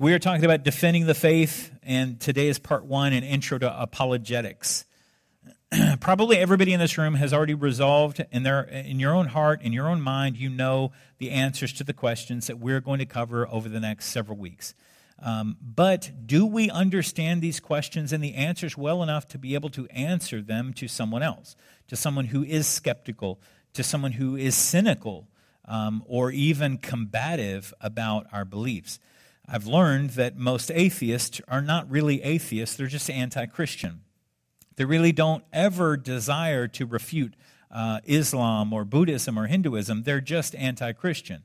We are talking about defending the faith, and today is part one an intro to apologetics. Probably everybody in this room has already resolved in, in your own heart, in your own mind, you know the answers to the questions that we're going to cover over the next several weeks. Um, but do we understand these questions and the answers well enough to be able to answer them to someone else, to someone who is skeptical, to someone who is cynical, um, or even combative about our beliefs? I've learned that most atheists are not really atheists, they're just anti Christian. They really don't ever desire to refute uh, Islam or Buddhism or Hinduism, they're just anti Christian.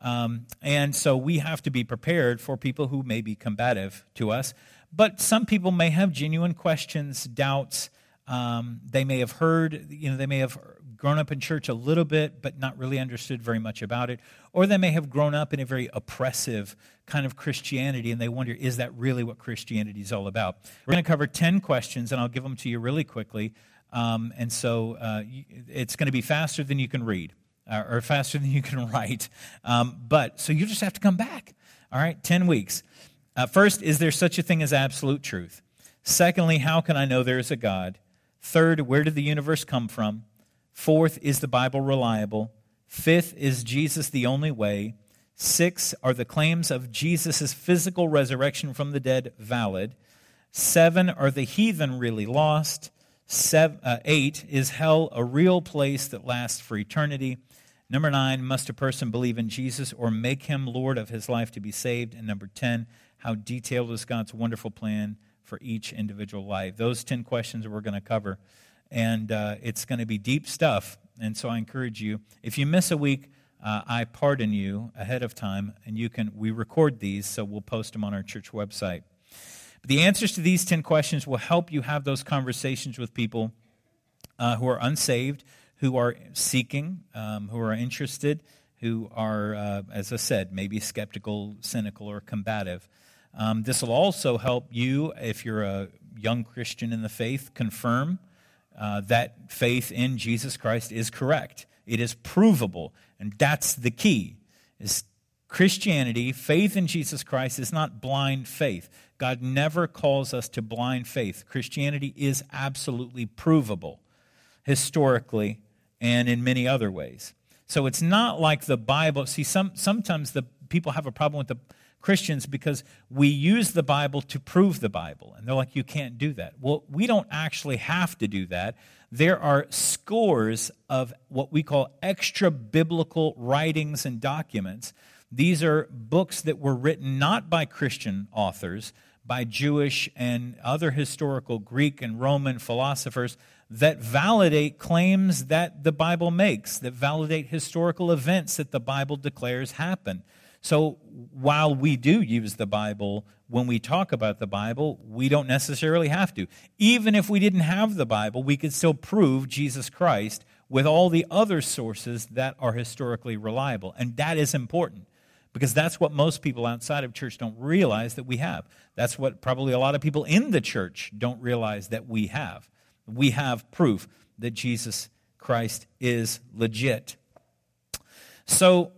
Um, and so we have to be prepared for people who may be combative to us. But some people may have genuine questions, doubts. Um, they may have heard, you know, they may have grown up in church a little bit, but not really understood very much about it. Or they may have grown up in a very oppressive kind of Christianity and they wonder, is that really what Christianity is all about? We're going to cover 10 questions, and I'll give them to you really quickly. Um, and so uh, it's going to be faster than you can read uh, or faster than you can write. Um, but so you just have to come back. All right, 10 weeks. Uh, first, is there such a thing as absolute truth? Secondly, how can I know there is a God? Third, where did the universe come from? Fourth, is the Bible reliable? Fifth, is Jesus the only way? Six, are the claims of Jesus' physical resurrection from the dead valid? Seven, are the heathen really lost? Seven, uh, eight, is hell a real place that lasts for eternity? Number nine, must a person believe in Jesus or make him Lord of his life to be saved? And number 10, how detailed is God's wonderful plan for each individual life? Those 10 questions we're going to cover. And uh, it's going to be deep stuff. And so I encourage you, if you miss a week, uh, I pardon you ahead of time, and you can. We record these, so we'll post them on our church website. But the answers to these ten questions will help you have those conversations with people uh, who are unsaved, who are seeking, um, who are interested, who are, uh, as I said, maybe skeptical, cynical, or combative. Um, this will also help you, if you're a young Christian in the faith, confirm uh, that faith in Jesus Christ is correct. It is provable, and that's the key. Is Christianity, faith in Jesus Christ, is not blind faith. God never calls us to blind faith. Christianity is absolutely provable, historically and in many other ways. So it's not like the Bible. See, some, sometimes the people have a problem with the Christians because we use the Bible to prove the Bible. And they're like, you can't do that. Well, we don't actually have to do that. There are scores of what we call extra biblical writings and documents. These are books that were written not by Christian authors, by Jewish and other historical Greek and Roman philosophers that validate claims that the Bible makes, that validate historical events that the Bible declares happen. So while we do use the Bible when we talk about the Bible, we don't necessarily have to. Even if we didn't have the Bible, we could still prove Jesus Christ with all the other sources that are historically reliable. And that is important because that's what most people outside of church don't realize that we have. That's what probably a lot of people in the church don't realize that we have we have proof that Jesus Christ is legit. So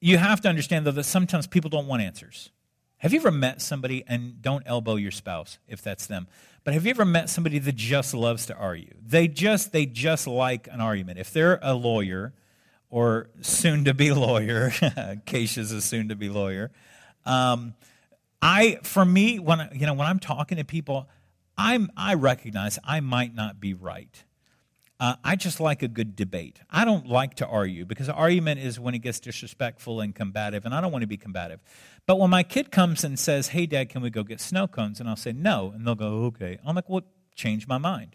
you have to understand, though, that sometimes people don't want answers. Have you ever met somebody, and don't elbow your spouse if that's them, but have you ever met somebody that just loves to argue? They just, they just like an argument. If they're a lawyer or soon to be lawyer, Keisha's a soon to be lawyer, um, I, for me, when, you know, when I'm talking to people, I'm, I recognize I might not be right. Uh, I just like a good debate. I don't like to argue because argument is when it gets disrespectful and combative, and I don't want to be combative. But when my kid comes and says, Hey, Dad, can we go get snow cones? And I'll say, No. And they'll go, Okay. I'm like, Well, change my mind.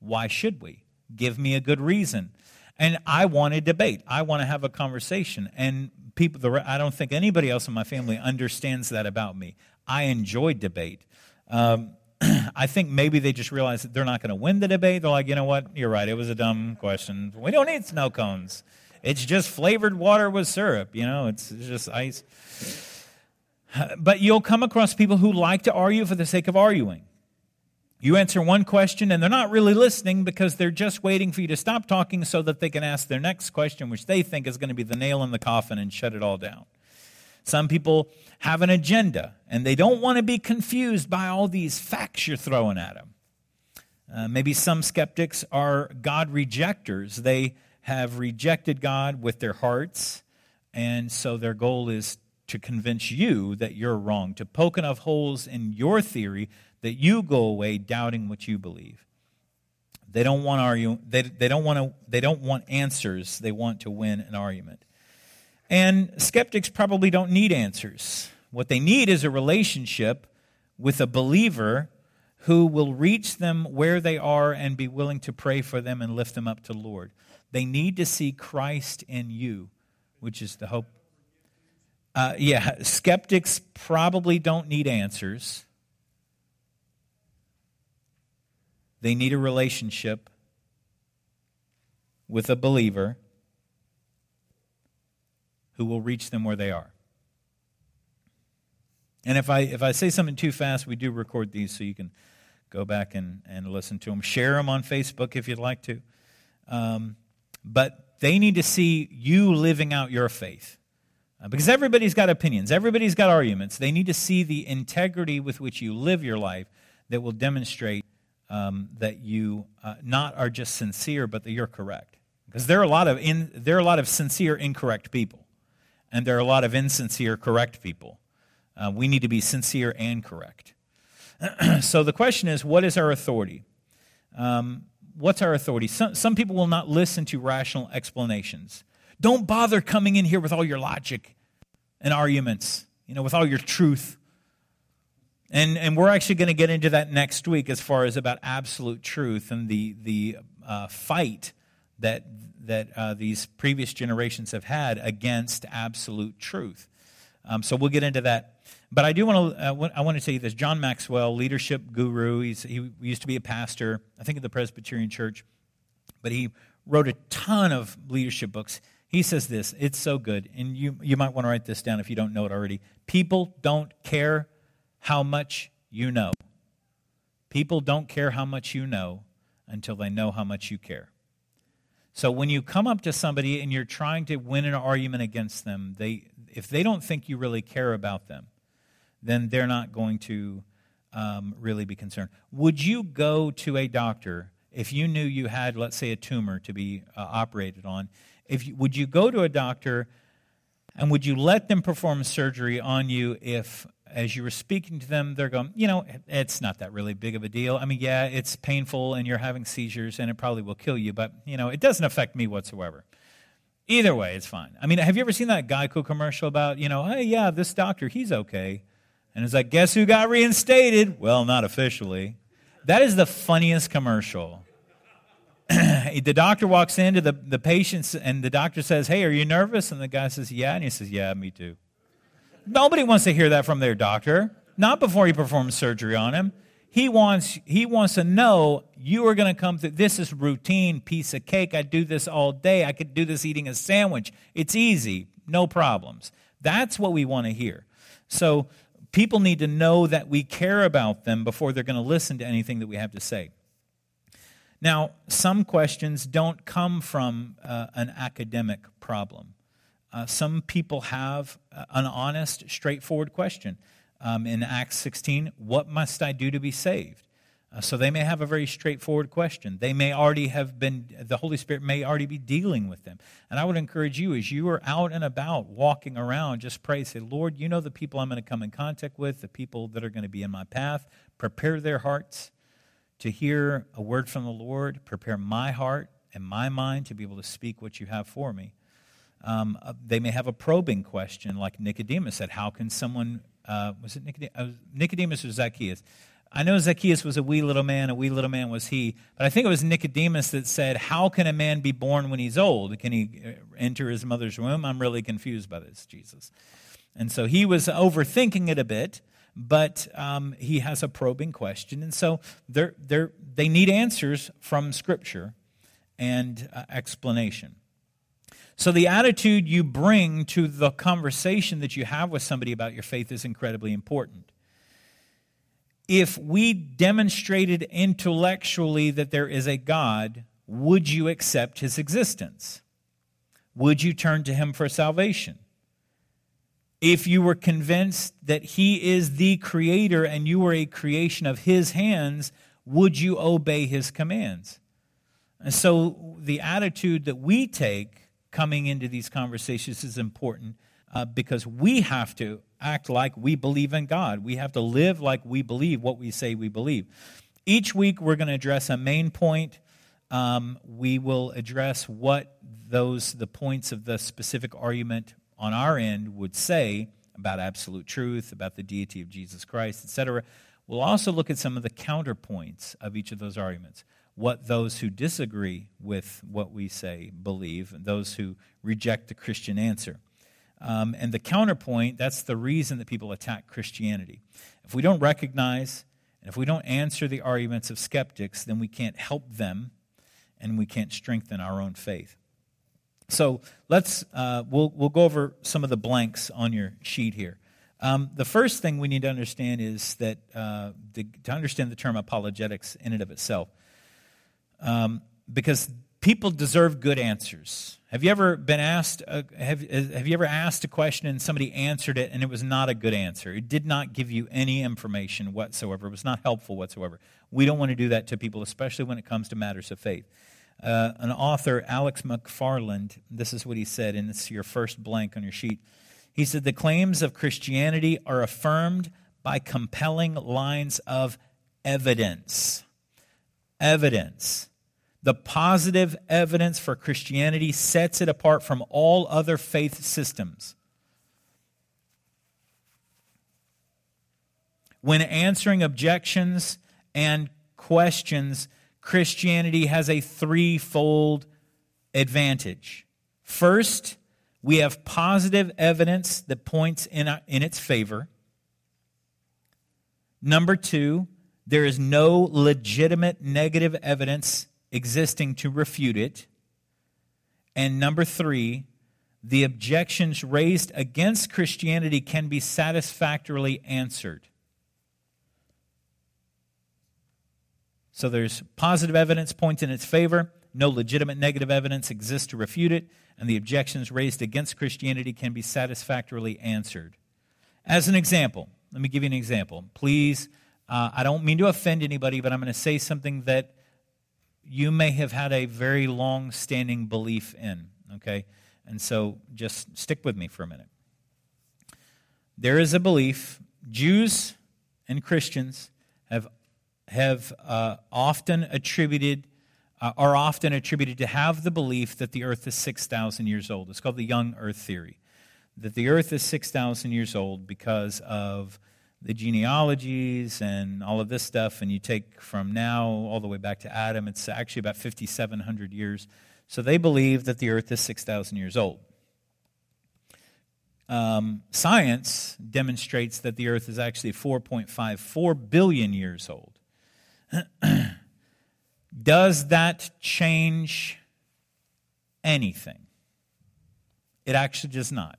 Why should we? Give me a good reason. And I want a debate. I want to have a conversation. And people, the, I don't think anybody else in my family understands that about me. I enjoy debate. Um, I think maybe they just realize that they're not going to win the debate. They're like, you know what? You're right. It was a dumb question. We don't need snow cones. It's just flavored water with syrup. You know, it's just ice. But you'll come across people who like to argue for the sake of arguing. You answer one question and they're not really listening because they're just waiting for you to stop talking so that they can ask their next question, which they think is going to be the nail in the coffin and shut it all down. Some people have an agenda and they don't want to be confused by all these facts you're throwing at them. Uh, maybe some skeptics are God rejectors. They have rejected God with their hearts, and so their goal is to convince you that you're wrong, to poke enough holes in your theory that you go away doubting what you believe. They don't want argue. They, they don't want to. They don't want answers. They want to win an argument. And skeptics probably don't need answers. What they need is a relationship with a believer who will reach them where they are and be willing to pray for them and lift them up to the Lord. They need to see Christ in you, which is the hope. Uh, yeah, skeptics probably don't need answers. They need a relationship with a believer who will reach them where they are. And if I if I say something too fast, we do record these so you can go back and, and listen to them. Share them on Facebook if you'd like to. Um, but they need to see you living out your faith. Uh, because everybody's got opinions, everybody's got arguments. They need to see the integrity with which you live your life that will demonstrate um, that you uh, not are just sincere, but that you're correct. Because there are a lot of in, there are a lot of sincere incorrect people, and there are a lot of insincere correct people. Uh, we need to be sincere and correct. so the question is, what is our authority? Um, what's our authority? Some, some people will not listen to rational explanations. Don't bother coming in here with all your logic and arguments, you know, with all your truth. And, and we're actually going to get into that next week as far as about absolute truth and the, the uh, fight that, that uh, these previous generations have had against absolute truth. Um, so we'll get into that but I do want to, uh, I want to tell you this. John Maxwell, leadership guru, he's, he used to be a pastor, I think, at the Presbyterian Church, but he wrote a ton of leadership books. He says this, it's so good, and you, you might want to write this down if you don't know it already. People don't care how much you know. People don't care how much you know until they know how much you care. So when you come up to somebody and you're trying to win an argument against them, they, if they don't think you really care about them, then they're not going to um, really be concerned. Would you go to a doctor if you knew you had, let's say, a tumor to be uh, operated on? If you, would you go to a doctor and would you let them perform surgery on you if, as you were speaking to them, they're going, you know, it's not that really big of a deal. I mean, yeah, it's painful and you're having seizures and it probably will kill you, but, you know, it doesn't affect me whatsoever. Either way, it's fine. I mean, have you ever seen that Geico commercial about, you know, hey, yeah, this doctor, he's okay. And it's like, guess who got reinstated? Well, not officially. That is the funniest commercial. the doctor walks into the, the patient and the doctor says, Hey, are you nervous? And the guy says, Yeah. And he says, Yeah, me too. Nobody wants to hear that from their doctor, not before he performs surgery on him. He wants, he wants to know you are going to come through. This is routine, piece of cake. I do this all day. I could do this eating a sandwich. It's easy, no problems. That's what we want to hear. So People need to know that we care about them before they're going to listen to anything that we have to say. Now, some questions don't come from uh, an academic problem. Uh, some people have uh, an honest, straightforward question. Um, in Acts 16, what must I do to be saved? Uh, so they may have a very straightforward question. They may already have been, the Holy Spirit may already be dealing with them. And I would encourage you, as you are out and about, walking around, just pray, say, Lord, you know the people I'm going to come in contact with, the people that are going to be in my path. Prepare their hearts to hear a word from the Lord. Prepare my heart and my mind to be able to speak what you have for me. Um, uh, they may have a probing question, like Nicodemus said, How can someone, uh, was it Nicodemus, uh, Nicodemus or Zacchaeus? I know Zacchaeus was a wee little man, a wee little man was he, but I think it was Nicodemus that said, How can a man be born when he's old? Can he uh, enter his mother's womb? I'm really confused by this, Jesus. And so he was overthinking it a bit, but um, he has a probing question. And so they're, they're, they need answers from Scripture and uh, explanation. So, the attitude you bring to the conversation that you have with somebody about your faith is incredibly important if we demonstrated intellectually that there is a God, would you accept his existence? Would you turn to him for salvation? if you were convinced that He is the Creator and you were a creation of His hands, would you obey His commands? And so the attitude that we take coming into these conversations is important uh, because we have to act like we believe in God. We have to live like we believe what we say we believe. Each week, we're going to address a main point. Um, we will address what those the points of the specific argument on our end would say about absolute truth, about the deity of Jesus Christ, etc. We'll also look at some of the counterpoints of each of those arguments what those who disagree with what we say believe, those who reject the Christian answer. Um, and the counterpoint, that's the reason that people attack Christianity. If we don't recognize and if we don't answer the arguments of skeptics, then we can't help them and we can't strengthen our own faith. So let's, uh, we'll, we'll go over some of the blanks on your sheet here. Um, the first thing we need to understand is that uh, to, to understand the term apologetics in and of itself, um, because people deserve good answers. Have you ever been asked, uh, have, have you ever asked a question and somebody answered it and it was not a good answer? It did not give you any information whatsoever. It was not helpful whatsoever. We don't want to do that to people, especially when it comes to matters of faith. Uh, an author, Alex McFarland, this is what he said, and it's your first blank on your sheet. He said, The claims of Christianity are affirmed by compelling lines of evidence evidence. The positive evidence for Christianity sets it apart from all other faith systems. When answering objections and questions, Christianity has a threefold advantage. First, we have positive evidence that points in, in its favor. Number two, there is no legitimate negative evidence existing to refute it. And number three, the objections raised against Christianity can be satisfactorily answered. So there's positive evidence pointing in its favor, no legitimate negative evidence exists to refute it, and the objections raised against Christianity can be satisfactorily answered. As an example, let me give you an example. Please uh, I don't mean to offend anybody, but I'm going to say something that you may have had a very long standing belief in, okay? And so just stick with me for a minute. There is a belief, Jews and Christians have, have uh, often attributed, uh, are often attributed to have the belief that the earth is 6,000 years old. It's called the young earth theory. That the earth is 6,000 years old because of the genealogies and all of this stuff, and you take from now all the way back to Adam, it's actually about 5,700 years. So they believe that the earth is 6,000 years old. Um, science demonstrates that the earth is actually 4.54 billion years old. Does that change anything? It actually does not.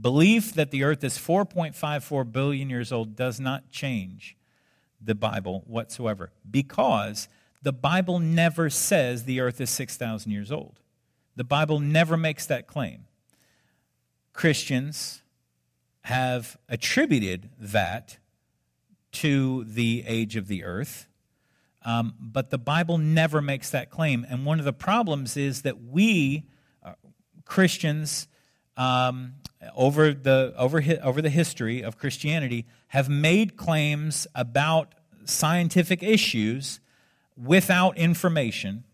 Belief that the earth is 4.54 billion years old does not change the Bible whatsoever because the Bible never says the earth is 6,000 years old. The Bible never makes that claim. Christians have attributed that to the age of the earth, um, but the Bible never makes that claim. And one of the problems is that we, uh, Christians, um, over the over over the history of Christianity have made claims about scientific issues without information.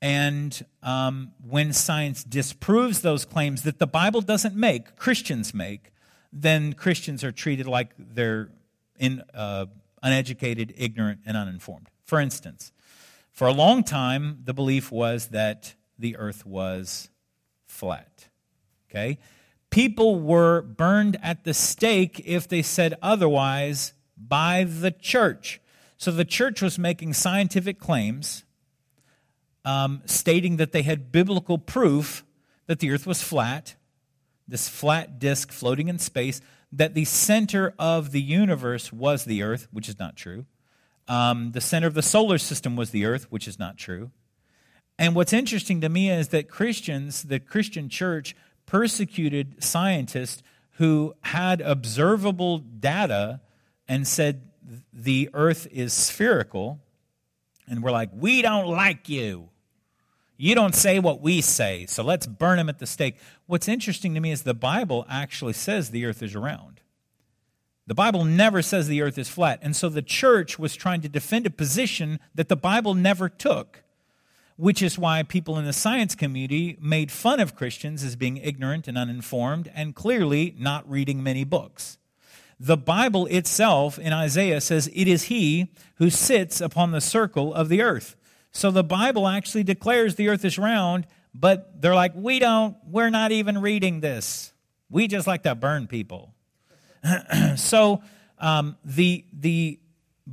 And um, when science disproves those claims that the Bible doesn't make, Christians make, then Christians are treated like they're in, uh, uneducated, ignorant, and uninformed. For instance, for a long time, the belief was that the earth was flat. Okay? People were burned at the stake if they said otherwise by the church. So the church was making scientific claims um, stating that they had biblical proof that the earth was flat, this flat disk floating in space, that the center of the universe was the earth, which is not true. Um, the center of the solar system was the earth, which is not true. And what's interesting to me is that Christians, the Christian church, persecuted scientists who had observable data and said the earth is spherical, and we're like, we don't like you. You don't say what we say, so let's burn him at the stake. What's interesting to me is the Bible actually says the earth is round. The Bible never says the earth is flat. And so the church was trying to defend a position that the Bible never took, which is why people in the science community made fun of Christians as being ignorant and uninformed and clearly not reading many books. The Bible itself in Isaiah says, It is he who sits upon the circle of the earth. So the Bible actually declares the earth is round, but they're like, We don't, we're not even reading this. We just like to burn people. so um, the, the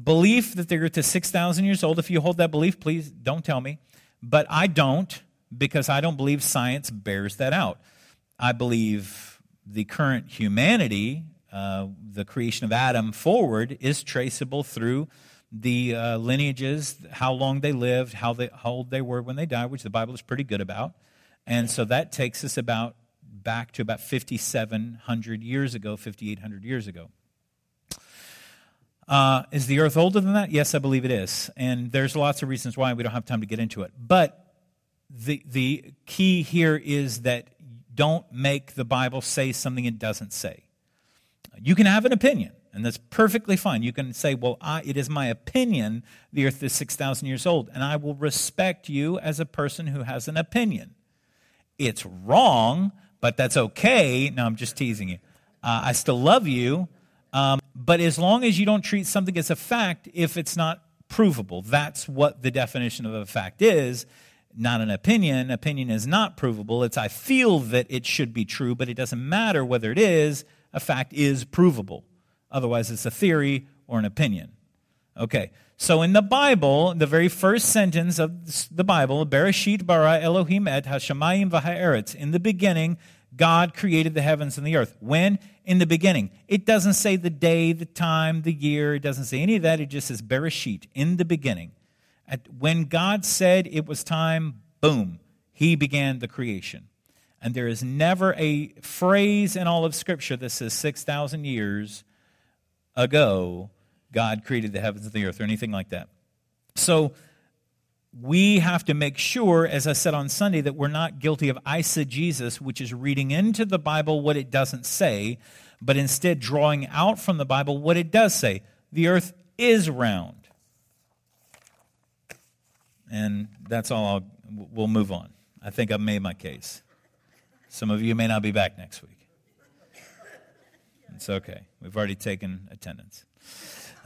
belief that the earth is 6,000 years old, if you hold that belief, please don't tell me. But I don't because I don't believe science bears that out. I believe the current humanity uh, the creation of Adam forward is traceable through the uh, lineages, how long they lived, how, they, how old they were when they died, which the Bible is pretty good about. And so that takes us about back to about 5,700 years ago, 5,800 years ago. Uh, is the earth older than that? Yes, I believe it is. And there's lots of reasons why we don't have time to get into it. But the, the key here is that don't make the Bible say something it doesn't say. You can have an opinion, and that's perfectly fine. You can say, Well, I, it is my opinion the earth is 6,000 years old, and I will respect you as a person who has an opinion. It's wrong, but that's okay. No, I'm just teasing you. Uh, I still love you, um, but as long as you don't treat something as a fact, if it's not provable, that's what the definition of a fact is not an opinion. Opinion is not provable. It's I feel that it should be true, but it doesn't matter whether it is a fact is provable. Otherwise, it's a theory or an opinion. Okay, so in the Bible, the very first sentence of the Bible, Bereshit bara Elohim et hashamayim v'ha'eretz. In the beginning, God created the heavens and the earth. When? In the beginning. It doesn't say the day, the time, the year. It doesn't say any of that. It just says Bereshit, in the beginning. At, when God said it was time, boom, he began the creation. And there is never a phrase in all of Scripture that says 6,000 years ago God created the heavens and the earth or anything like that. So we have to make sure, as I said on Sunday, that we're not guilty of eisegesis, which is reading into the Bible what it doesn't say, but instead drawing out from the Bible what it does say. The earth is round. And that's all I'll, we'll move on. I think I've made my case. Some of you may not be back next week. It's okay. We've already taken attendance.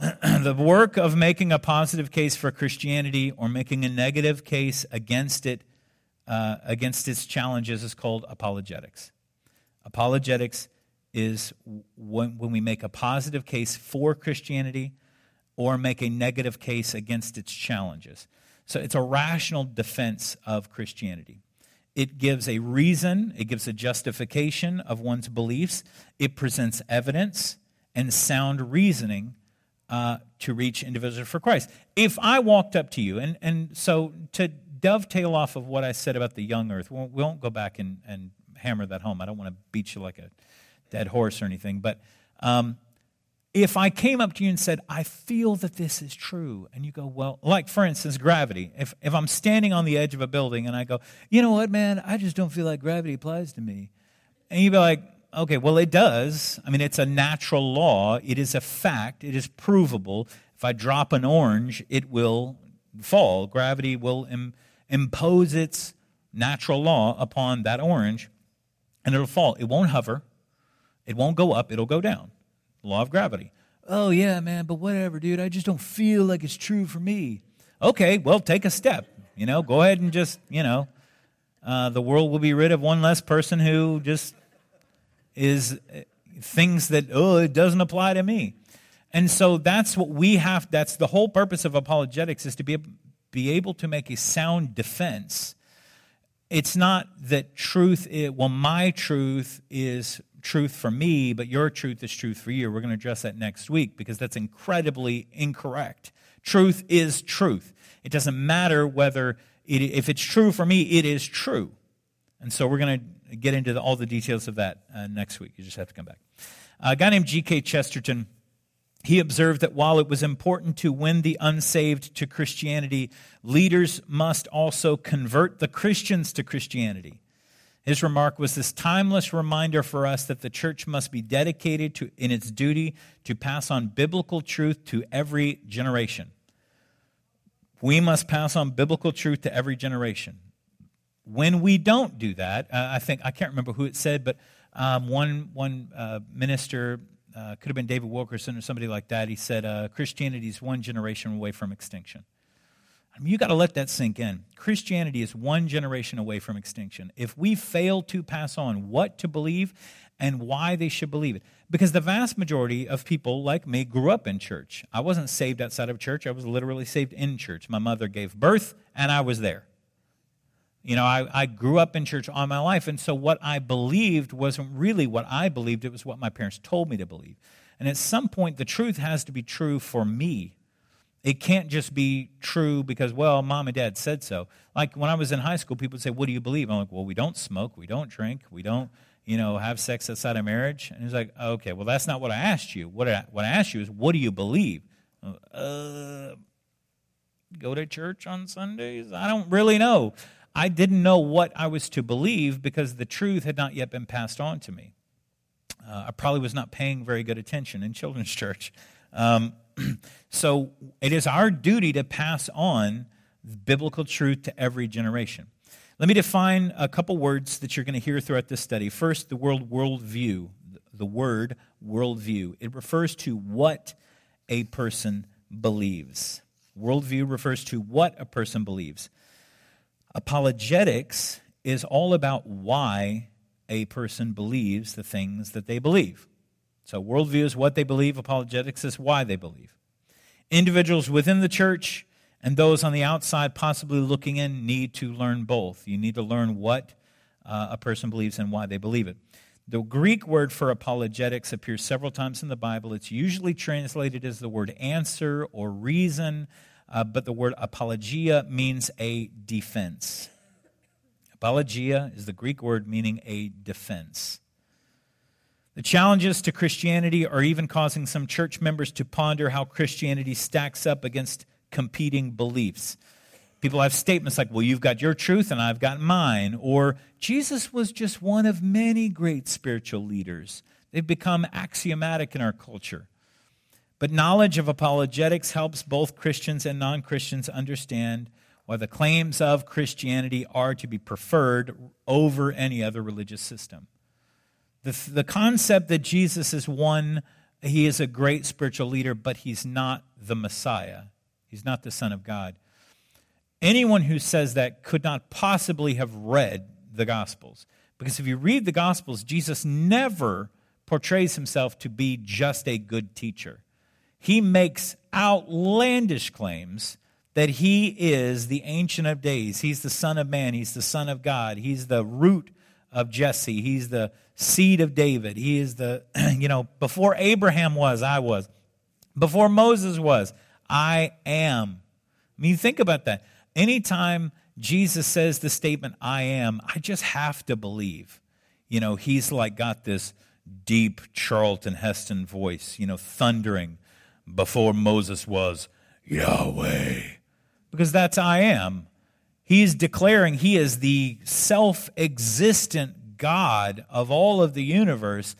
the work of making a positive case for Christianity or making a negative case against it, uh, against its challenges, is called apologetics. Apologetics is when, when we make a positive case for Christianity or make a negative case against its challenges. So it's a rational defense of Christianity. It gives a reason, it gives a justification of one's beliefs, it presents evidence and sound reasoning uh, to reach individuals for Christ. If I walked up to you, and, and so to dovetail off of what I said about the young earth, we won't, we won't go back and, and hammer that home. I don't want to beat you like a dead horse or anything, but um, if I came up to you and said, I feel that this is true, and you go, well, like for instance, gravity. If, if I'm standing on the edge of a building and I go, you know what, man, I just don't feel like gravity applies to me. And you'd be like, okay, well, it does. I mean, it's a natural law, it is a fact, it is provable. If I drop an orange, it will fall. Gravity will Im- impose its natural law upon that orange, and it'll fall. It won't hover, it won't go up, it'll go down law of gravity. Oh, yeah, man, but whatever, dude. I just don't feel like it's true for me. Okay, well, take a step. You know, go ahead and just, you know, uh, the world will be rid of one less person who just is uh, things that, oh, it doesn't apply to me. And so that's what we have, that's the whole purpose of apologetics is to be, be able to make a sound defense. It's not that truth, is, well, my truth is truth for me, but your truth is truth for you. We're going to address that next week because that's incredibly incorrect. Truth is truth. It doesn't matter whether it, if it's true for me, it is true. And so we're going to get into the, all the details of that uh, next week. You just have to come back. a guy named G.K. Chesterton, he observed that while it was important to win the unsaved to Christianity, leaders must also convert the Christians to Christianity. His remark was this timeless reminder for us that the church must be dedicated to, in its duty to pass on biblical truth to every generation. We must pass on biblical truth to every generation. When we don't do that, uh, I think, I can't remember who it said, but um, one, one uh, minister, uh, could have been David Wilkerson or somebody like that, he said, uh, Christianity is one generation away from extinction. I mean, you got to let that sink in. Christianity is one generation away from extinction. If we fail to pass on what to believe and why they should believe it, because the vast majority of people like me grew up in church. I wasn't saved outside of church, I was literally saved in church. My mother gave birth, and I was there. You know, I, I grew up in church all my life, and so what I believed wasn't really what I believed, it was what my parents told me to believe. And at some point, the truth has to be true for me it can't just be true because, well, mom and dad said so. Like when I was in high school, people would say, What do you believe? I'm like, Well, we don't smoke, we don't drink, we don't, you know, have sex outside of marriage. And he's like, Okay, well, that's not what I asked you. What I, what I asked you is, What do you believe? Uh, go to church on Sundays? I don't really know. I didn't know what I was to believe because the truth had not yet been passed on to me. Uh, I probably was not paying very good attention in children's church. Um, so it is our duty to pass on biblical truth to every generation. Let me define a couple words that you're going to hear throughout this study. First, the word worldview. The word worldview. It refers to what a person believes. Worldview refers to what a person believes. Apologetics is all about why a person believes the things that they believe. So, worldview is what they believe, apologetics is why they believe. Individuals within the church and those on the outside, possibly looking in, need to learn both. You need to learn what uh, a person believes and why they believe it. The Greek word for apologetics appears several times in the Bible. It's usually translated as the word answer or reason, uh, but the word apologia means a defense. Apologia is the Greek word meaning a defense. The challenges to Christianity are even causing some church members to ponder how Christianity stacks up against competing beliefs. People have statements like, well, you've got your truth and I've got mine, or Jesus was just one of many great spiritual leaders. They've become axiomatic in our culture. But knowledge of apologetics helps both Christians and non Christians understand why the claims of Christianity are to be preferred over any other religious system. The, the concept that Jesus is one, he is a great spiritual leader, but he's not the Messiah. He's not the Son of God. Anyone who says that could not possibly have read the Gospels. Because if you read the Gospels, Jesus never portrays himself to be just a good teacher. He makes outlandish claims that he is the Ancient of Days. He's the Son of Man. He's the Son of God. He's the root of Jesse. He's the seed of David. He is the, you know, before Abraham was, I was. Before Moses was, I am. I mean, think about that. Anytime Jesus says the statement, I am, I just have to believe. You know, he's like got this deep Charlton Heston voice, you know, thundering before Moses was Yahweh. Because that's I am. He's declaring he is the self existent God of all of the universe,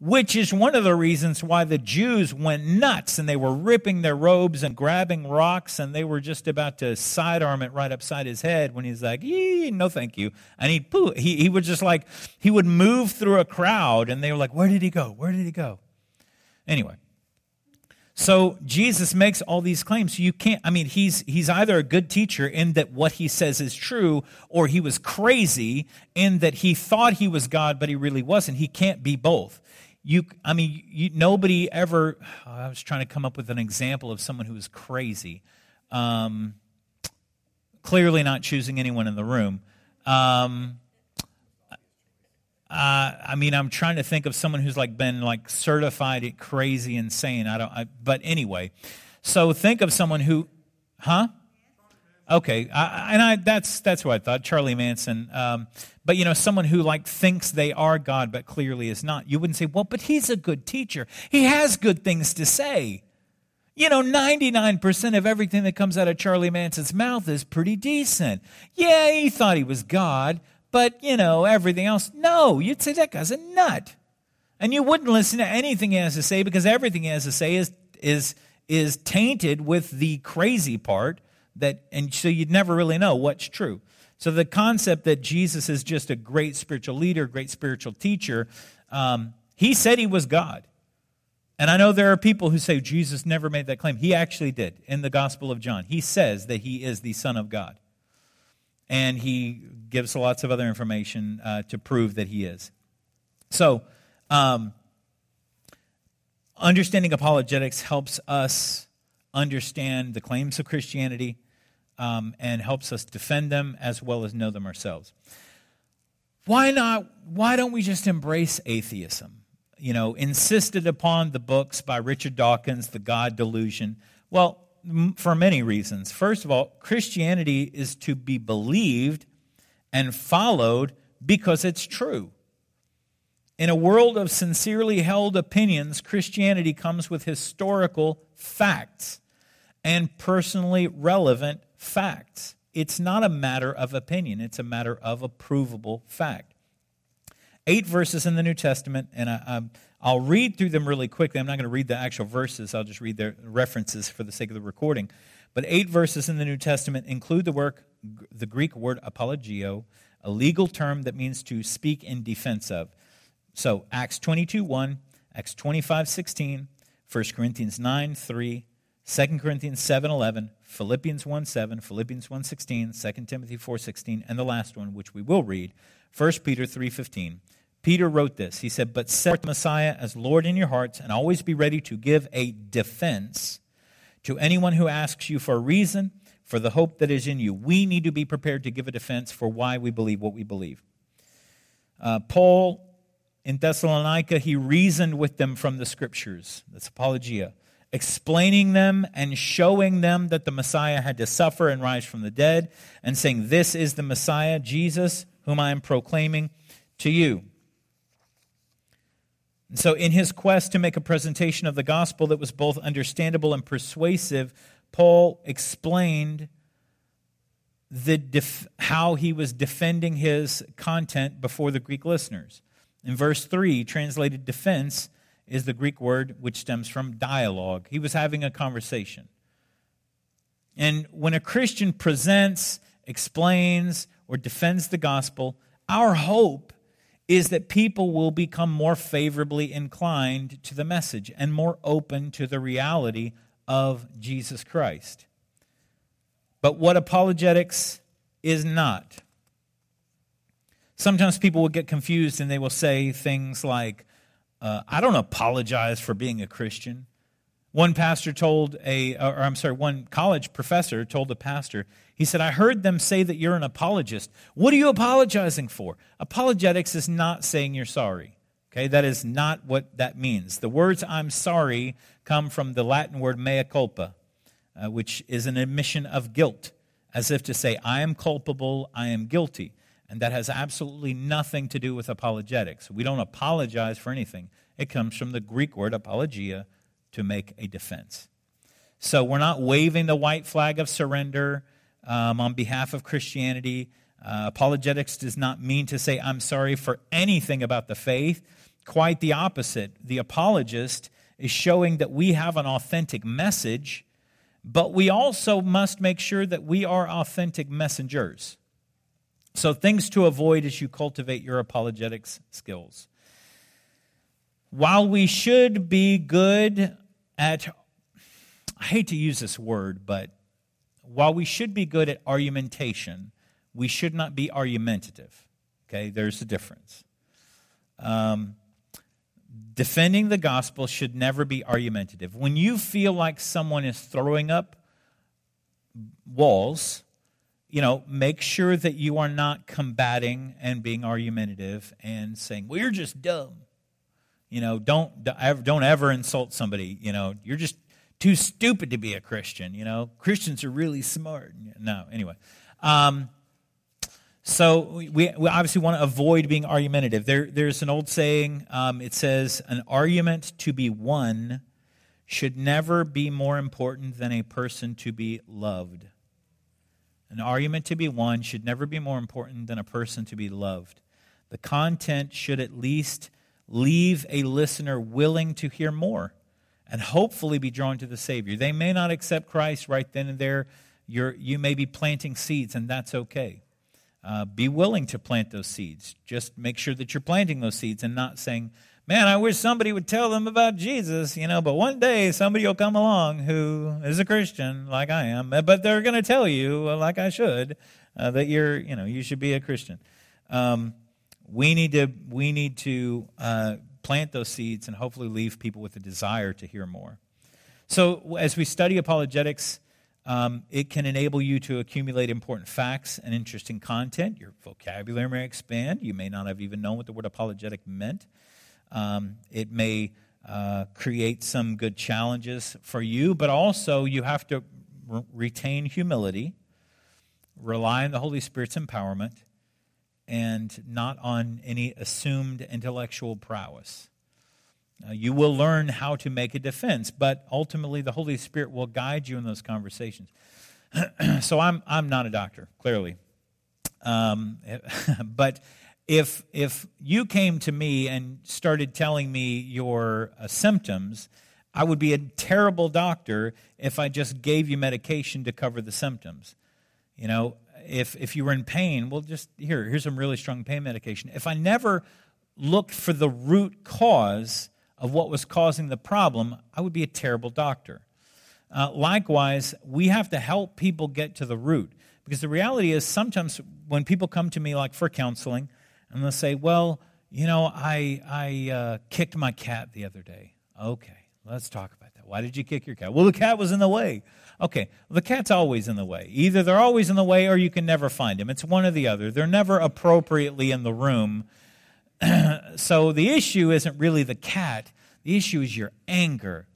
which is one of the reasons why the Jews went nuts and they were ripping their robes and grabbing rocks and they were just about to sidearm it right upside his head when he's like, no, thank you. And he'd poo. He, he would just like, he would move through a crowd and they were like, where did he go? Where did he go? Anyway, so Jesus makes all these claims. You can't, I mean, he's, he's either a good teacher in that what he says is true, or he was crazy in that he thought he was God, but he really wasn't. He can't be both. You, I mean, you, nobody ever, I was trying to come up with an example of someone who was crazy. Um, clearly not choosing anyone in the room. Um, uh, I mean, I'm trying to think of someone who's like been like certified crazy insane. I don't. I, but anyway, so think of someone who, huh? Okay, I, and I that's that's what I thought. Charlie Manson, um, but you know, someone who like thinks they are God but clearly is not. You wouldn't say, well, but he's a good teacher. He has good things to say. You know, 99% of everything that comes out of Charlie Manson's mouth is pretty decent. Yeah, he thought he was God, but you know, everything else, no, you'd say that guy's a nut. And you wouldn't listen to anything he has to say because everything he has to say is is is tainted with the crazy part that and so you'd never really know what's true. So the concept that Jesus is just a great spiritual leader, great spiritual teacher, um, he said he was God. And I know there are people who say Jesus never made that claim. He actually did in the Gospel of John. He says that he is the Son of God. And he gives lots of other information uh, to prove that he is. So, um, understanding apologetics helps us understand the claims of Christianity um, and helps us defend them as well as know them ourselves. Why not? Why don't we just embrace atheism? You know, insisted upon the books by Richard Dawkins, The God Delusion. Well, m- for many reasons. First of all, Christianity is to be believed and followed because it's true. In a world of sincerely held opinions, Christianity comes with historical facts and personally relevant facts. It's not a matter of opinion, it's a matter of a provable fact. Eight verses in the New Testament, and I, will read through them really quickly. I'm not going to read the actual verses, I'll just read their references for the sake of the recording. But eight verses in the New Testament include the work, the Greek word apologia, a legal term that means to speak in defense of. So Acts 22 1, Acts 25 16, 1 Corinthians 9 3, 2 Corinthians 7 11, Philippians 1 7, Philippians 1 16, 2 Timothy 4 16, and the last one, which we will read, 1 Peter 3 15. Peter wrote this. He said, But set the Messiah as Lord in your hearts, and always be ready to give a defense to anyone who asks you for a reason for the hope that is in you. We need to be prepared to give a defense for why we believe what we believe. Uh, Paul in Thessalonica, he reasoned with them from the scriptures. That's apologia explaining them and showing them that the Messiah had to suffer and rise from the dead, and saying, This is the Messiah, Jesus, whom I am proclaiming to you. And so, in his quest to make a presentation of the gospel that was both understandable and persuasive, Paul explained the def- how he was defending his content before the Greek listeners. In verse 3, translated defense, is the Greek word which stems from dialogue. He was having a conversation. And when a Christian presents, explains, or defends the gospel, our hope is that people will become more favorably inclined to the message and more open to the reality of Jesus Christ. But what apologetics is not. Sometimes people will get confused and they will say things like, uh, I don't apologize for being a Christian. One pastor told a, or I'm sorry, one college professor told a pastor, he said, I heard them say that you're an apologist. What are you apologizing for? Apologetics is not saying you're sorry. Okay, that is not what that means. The words I'm sorry come from the Latin word mea culpa, uh, which is an admission of guilt, as if to say, I am culpable, I am guilty. And that has absolutely nothing to do with apologetics. We don't apologize for anything. It comes from the Greek word apologia, to make a defense. So we're not waving the white flag of surrender um, on behalf of Christianity. Uh, apologetics does not mean to say, I'm sorry for anything about the faith. Quite the opposite. The apologist is showing that we have an authentic message, but we also must make sure that we are authentic messengers. So, things to avoid as you cultivate your apologetics skills. While we should be good at, I hate to use this word, but while we should be good at argumentation, we should not be argumentative. Okay, there's a difference. Um, defending the gospel should never be argumentative. When you feel like someone is throwing up walls, you know, make sure that you are not combating and being argumentative and saying, well, you're just dumb. You know, don't, don't ever insult somebody. You know, you're just too stupid to be a Christian. You know, Christians are really smart. No, anyway. Um, so we, we obviously want to avoid being argumentative. There, there's an old saying. Um, it says, "An argument to be won should never be more important than a person to be loved." An argument to be won should never be more important than a person to be loved. The content should at least leave a listener willing to hear more and hopefully be drawn to the Savior. They may not accept Christ right then and there. You're, you may be planting seeds, and that's okay. Uh, be willing to plant those seeds. Just make sure that you're planting those seeds and not saying, man, I wish somebody would tell them about Jesus, you know, but one day somebody will come along who is a Christian like I am, but they're going to tell you, like I should, uh, that you're, you know, you should be a Christian. Um, we need to, we need to uh, plant those seeds and hopefully leave people with a desire to hear more. So, as we study apologetics, um, it can enable you to accumulate important facts and interesting content. Your vocabulary may expand. You may not have even known what the word apologetic meant. Um, it may uh, create some good challenges for you, but also you have to re- retain humility, rely on the Holy Spirit's empowerment, and not on any assumed intellectual prowess. Uh, you will learn how to make a defense, but ultimately the Holy Spirit will guide you in those conversations. so I'm, I'm not a doctor, clearly. Um, but if, if you came to me and started telling me your uh, symptoms, I would be a terrible doctor if I just gave you medication to cover the symptoms. You know, if, if you were in pain, well, just here, here's some really strong pain medication. If I never looked for the root cause of what was causing the problem, I would be a terrible doctor. Uh, likewise, we have to help people get to the root. Because the reality is, sometimes when people come to me, like for counseling, and they'll say, Well, you know, I, I uh, kicked my cat the other day. Okay, let's talk about that. Why did you kick your cat? Well, the cat was in the way. Okay, the cat's always in the way. Either they're always in the way or you can never find them. It's one or the other. They're never appropriately in the room. so the issue isn't really the cat, the issue is your anger.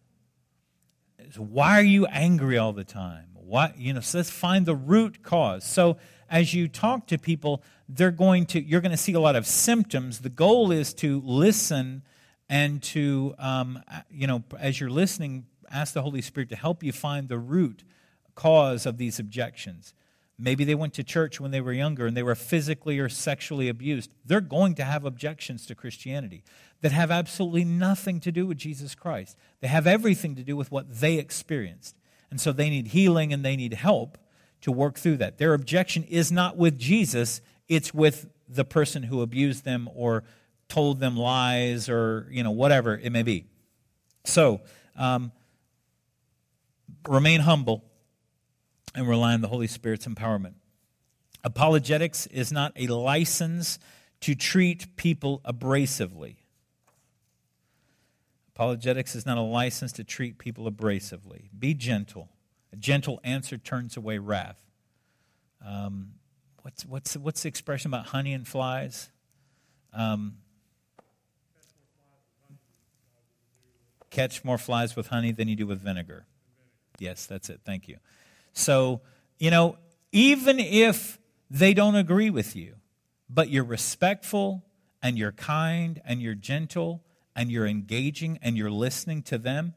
So why are you angry all the time? Why, you know, so let's find the root cause. So as you talk to people, they're going to you're going to see a lot of symptoms. The goal is to listen and to um, you know as you're listening, ask the Holy Spirit to help you find the root cause of these objections. Maybe they went to church when they were younger and they were physically or sexually abused. They're going to have objections to Christianity that have absolutely nothing to do with Jesus Christ. They have everything to do with what they experienced. And so they need healing and they need help to work through that. Their objection is not with Jesus, it's with the person who abused them or told them lies or, you know, whatever it may be. So, um, remain humble and rely on the Holy Spirit's empowerment. Apologetics is not a license to treat people abrasively. Apologetics is not a license to treat people abrasively. Be gentle. A gentle answer turns away wrath. Um, what's, what's, what's the expression about honey and flies? Um, catch more flies with honey than you do with vinegar. Yes, that's it. Thank you. So, you know, even if they don't agree with you, but you're respectful and you're kind and you're gentle and you're engaging and you're listening to them,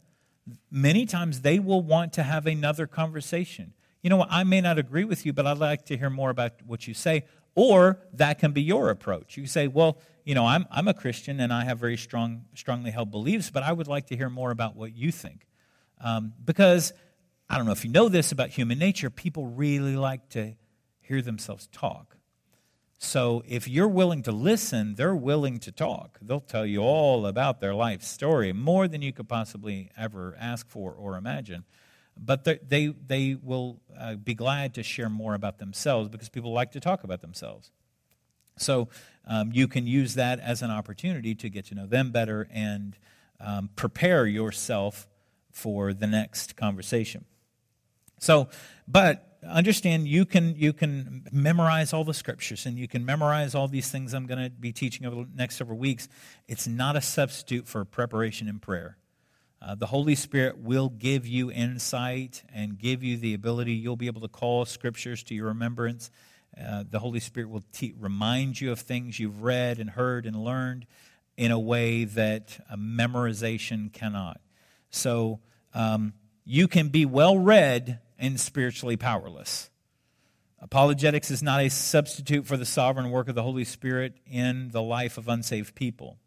many times they will want to have another conversation. You know what? I may not agree with you, but I'd like to hear more about what you say. Or that can be your approach. You say, well, you know, I'm, I'm a Christian and I have very strong, strongly held beliefs, but I would like to hear more about what you think. Um, because I don't know if you know this about human nature, people really like to hear themselves talk. So if you're willing to listen, they're willing to talk. They'll tell you all about their life story, more than you could possibly ever ask for or imagine. But they, they will uh, be glad to share more about themselves because people like to talk about themselves. So um, you can use that as an opportunity to get to know them better and um, prepare yourself for the next conversation. So, but understand you can you can memorize all the scriptures and you can memorize all these things I'm going to be teaching over the next several weeks. It's not a substitute for preparation and prayer. Uh, the Holy Spirit will give you insight and give you the ability. You'll be able to call scriptures to your remembrance. Uh, the Holy Spirit will te- remind you of things you've read and heard and learned in a way that a memorization cannot. So um, you can be well read and spiritually powerless. Apologetics is not a substitute for the sovereign work of the Holy Spirit in the life of unsaved people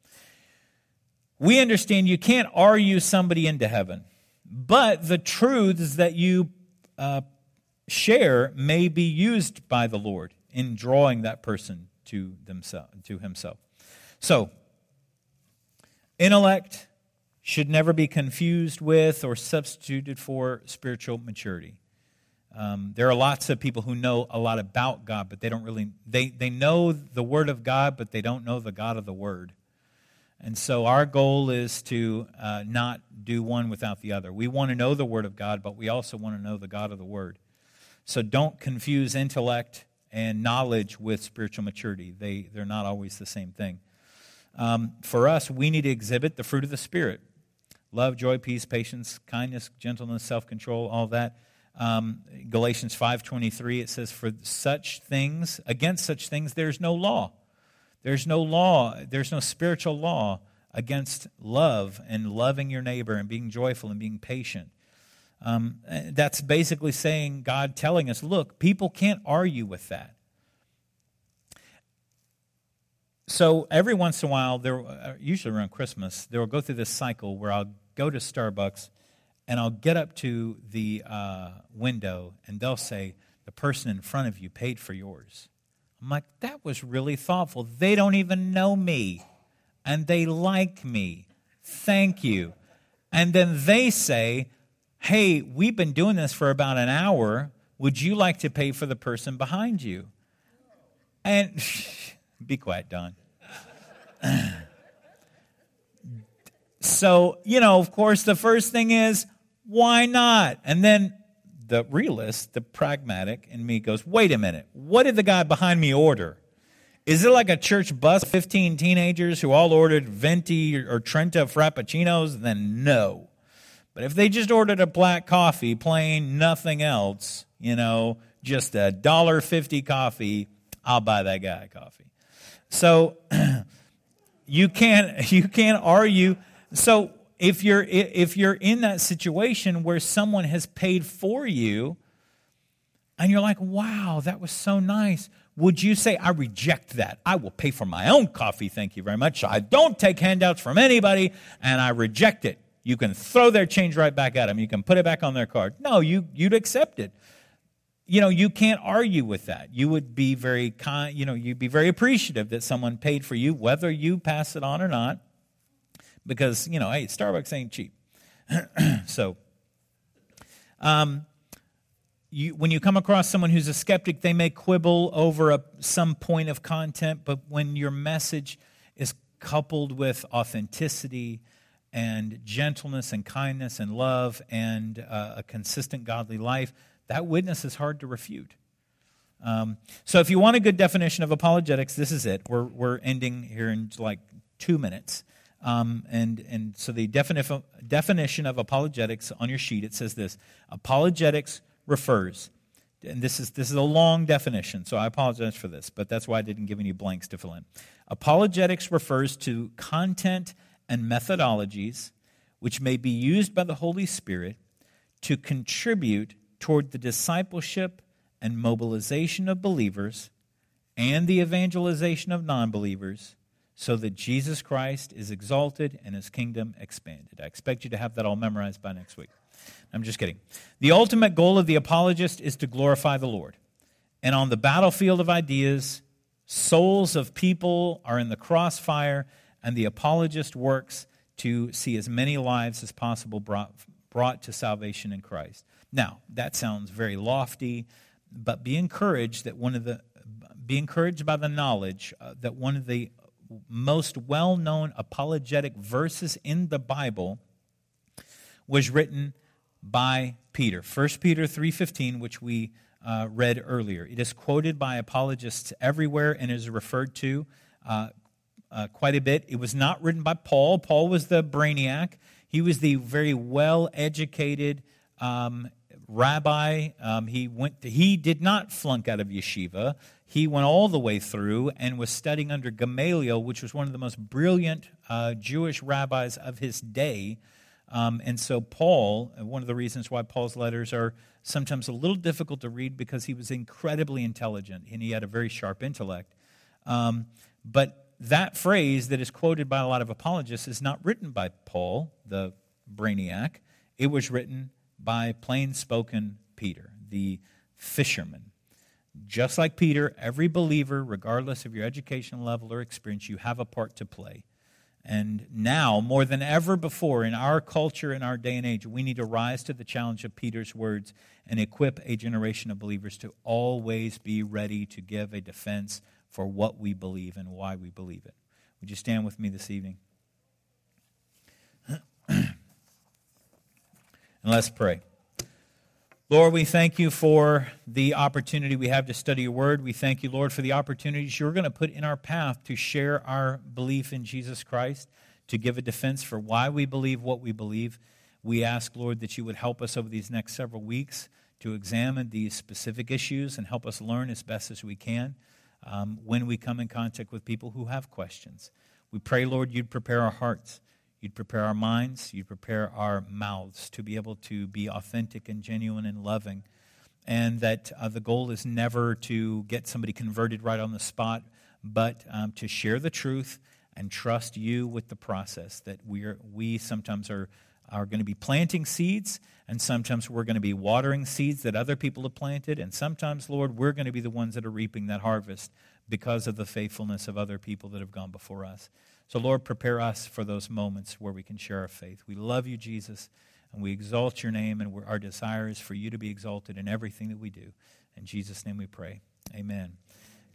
we understand you can't argue somebody into heaven, but the truths that you uh, share may be used by the Lord in drawing that person to to Himself. So, intellect should never be confused with or substituted for spiritual maturity. Um, there are lots of people who know a lot about God, but they don't really they they know the Word of God, but they don't know the God of the Word. And so our goal is to uh, not do one without the other. We want to know the Word of God, but we also want to know the God of the Word. So don't confuse intellect and knowledge with spiritual maturity. They, they're not always the same thing. Um, for us, we need to exhibit the fruit of the Spirit love, joy, peace, patience, kindness, gentleness, self control, all that. Um, Galatians 5.23, it says, For such things, against such things, there's no law. There's no law, there's no spiritual law against love and loving your neighbor and being joyful and being patient. Um, that's basically saying God telling us, look, people can't argue with that. So every once in a while, there, uh, usually around Christmas, there will go through this cycle where I'll go to Starbucks and I'll get up to the uh, window and they'll say, the person in front of you paid for yours. I'm like, that was really thoughtful. They don't even know me, and they like me. Thank you. And then they say, hey, we've been doing this for about an hour. Would you like to pay for the person behind you? And be quiet, Don. so, you know, of course, the first thing is, why not? And then the realist, the pragmatic in me goes, wait a minute, what did the guy behind me order? Is it like a church bus, 15 teenagers who all ordered venti or Trenta frappuccinos? Then no. But if they just ordered a black coffee, plain, nothing else, you know, just a dollar fifty coffee, I'll buy that guy coffee. So you can't you can't argue. So if you're if you're in that situation where someone has paid for you and you're like wow that was so nice. Would you say i reject that. I will pay for my own coffee. Thank you very much. I don't take handouts from anybody and i reject it. You can throw their change right back at them you can put it back on their card. No you you'd accept it. You know you can't argue with that. You would be very kind you know you'd be very appreciative that someone paid for you whether you pass it on or not because, you know, hey, Starbucks ain't cheap. so, um, you, when you come across someone who's a skeptic, they may quibble over a, some point of content, but when your message is coupled with authenticity and gentleness and kindness and love and uh, a consistent godly life, that witness is hard to refute. Um, so, if you want a good definition of apologetics, this is it. We're, we're ending here in like two minutes. Um, and, and so the defini- definition of apologetics on your sheet, it says this Apologetics refers, and this is, this is a long definition, so I apologize for this, but that's why I didn't give any blanks to fill in. Apologetics refers to content and methodologies which may be used by the Holy Spirit to contribute toward the discipleship and mobilization of believers and the evangelization of non believers so that Jesus Christ is exalted and his kingdom expanded. I expect you to have that all memorized by next week. I'm just kidding. The ultimate goal of the apologist is to glorify the Lord. And on the battlefield of ideas, souls of people are in the crossfire, and the apologist works to see as many lives as possible brought, brought to salvation in Christ. Now, that sounds very lofty, but be encouraged that one of the be encouraged by the knowledge uh, that one of the most well known apologetic verses in the Bible was written by Peter. 1 Peter 3:15 which we uh, read earlier. It is quoted by apologists everywhere and is referred to uh, uh, quite a bit. It was not written by Paul. Paul was the brainiac. He was the very well educated um, rabbi. Um, he, went to, he did not flunk out of yeshiva. He went all the way through and was studying under Gamaliel, which was one of the most brilliant uh, Jewish rabbis of his day. Um, and so, Paul, uh, one of the reasons why Paul's letters are sometimes a little difficult to read because he was incredibly intelligent and he had a very sharp intellect. Um, but that phrase that is quoted by a lot of apologists is not written by Paul, the brainiac. It was written by plain spoken Peter, the fisherman. Just like Peter, every believer, regardless of your educational level or experience, you have a part to play. And now, more than ever before, in our culture, in our day and age, we need to rise to the challenge of Peter's words and equip a generation of believers to always be ready to give a defense for what we believe and why we believe it. Would you stand with me this evening? and let's pray. Lord, we thank you for the opportunity we have to study your word. We thank you, Lord, for the opportunities you're going to put in our path to share our belief in Jesus Christ, to give a defense for why we believe what we believe. We ask, Lord, that you would help us over these next several weeks to examine these specific issues and help us learn as best as we can um, when we come in contact with people who have questions. We pray, Lord, you'd prepare our hearts You'd prepare our minds, you'd prepare our mouths to be able to be authentic and genuine and loving. And that uh, the goal is never to get somebody converted right on the spot, but um, to share the truth and trust you with the process. That we're, we sometimes are, are going to be planting seeds, and sometimes we're going to be watering seeds that other people have planted, and sometimes, Lord, we're going to be the ones that are reaping that harvest because of the faithfulness of other people that have gone before us. So, Lord, prepare us for those moments where we can share our faith. We love you, Jesus, and we exalt your name, and our desire is for you to be exalted in everything that we do. In Jesus' name we pray. Amen.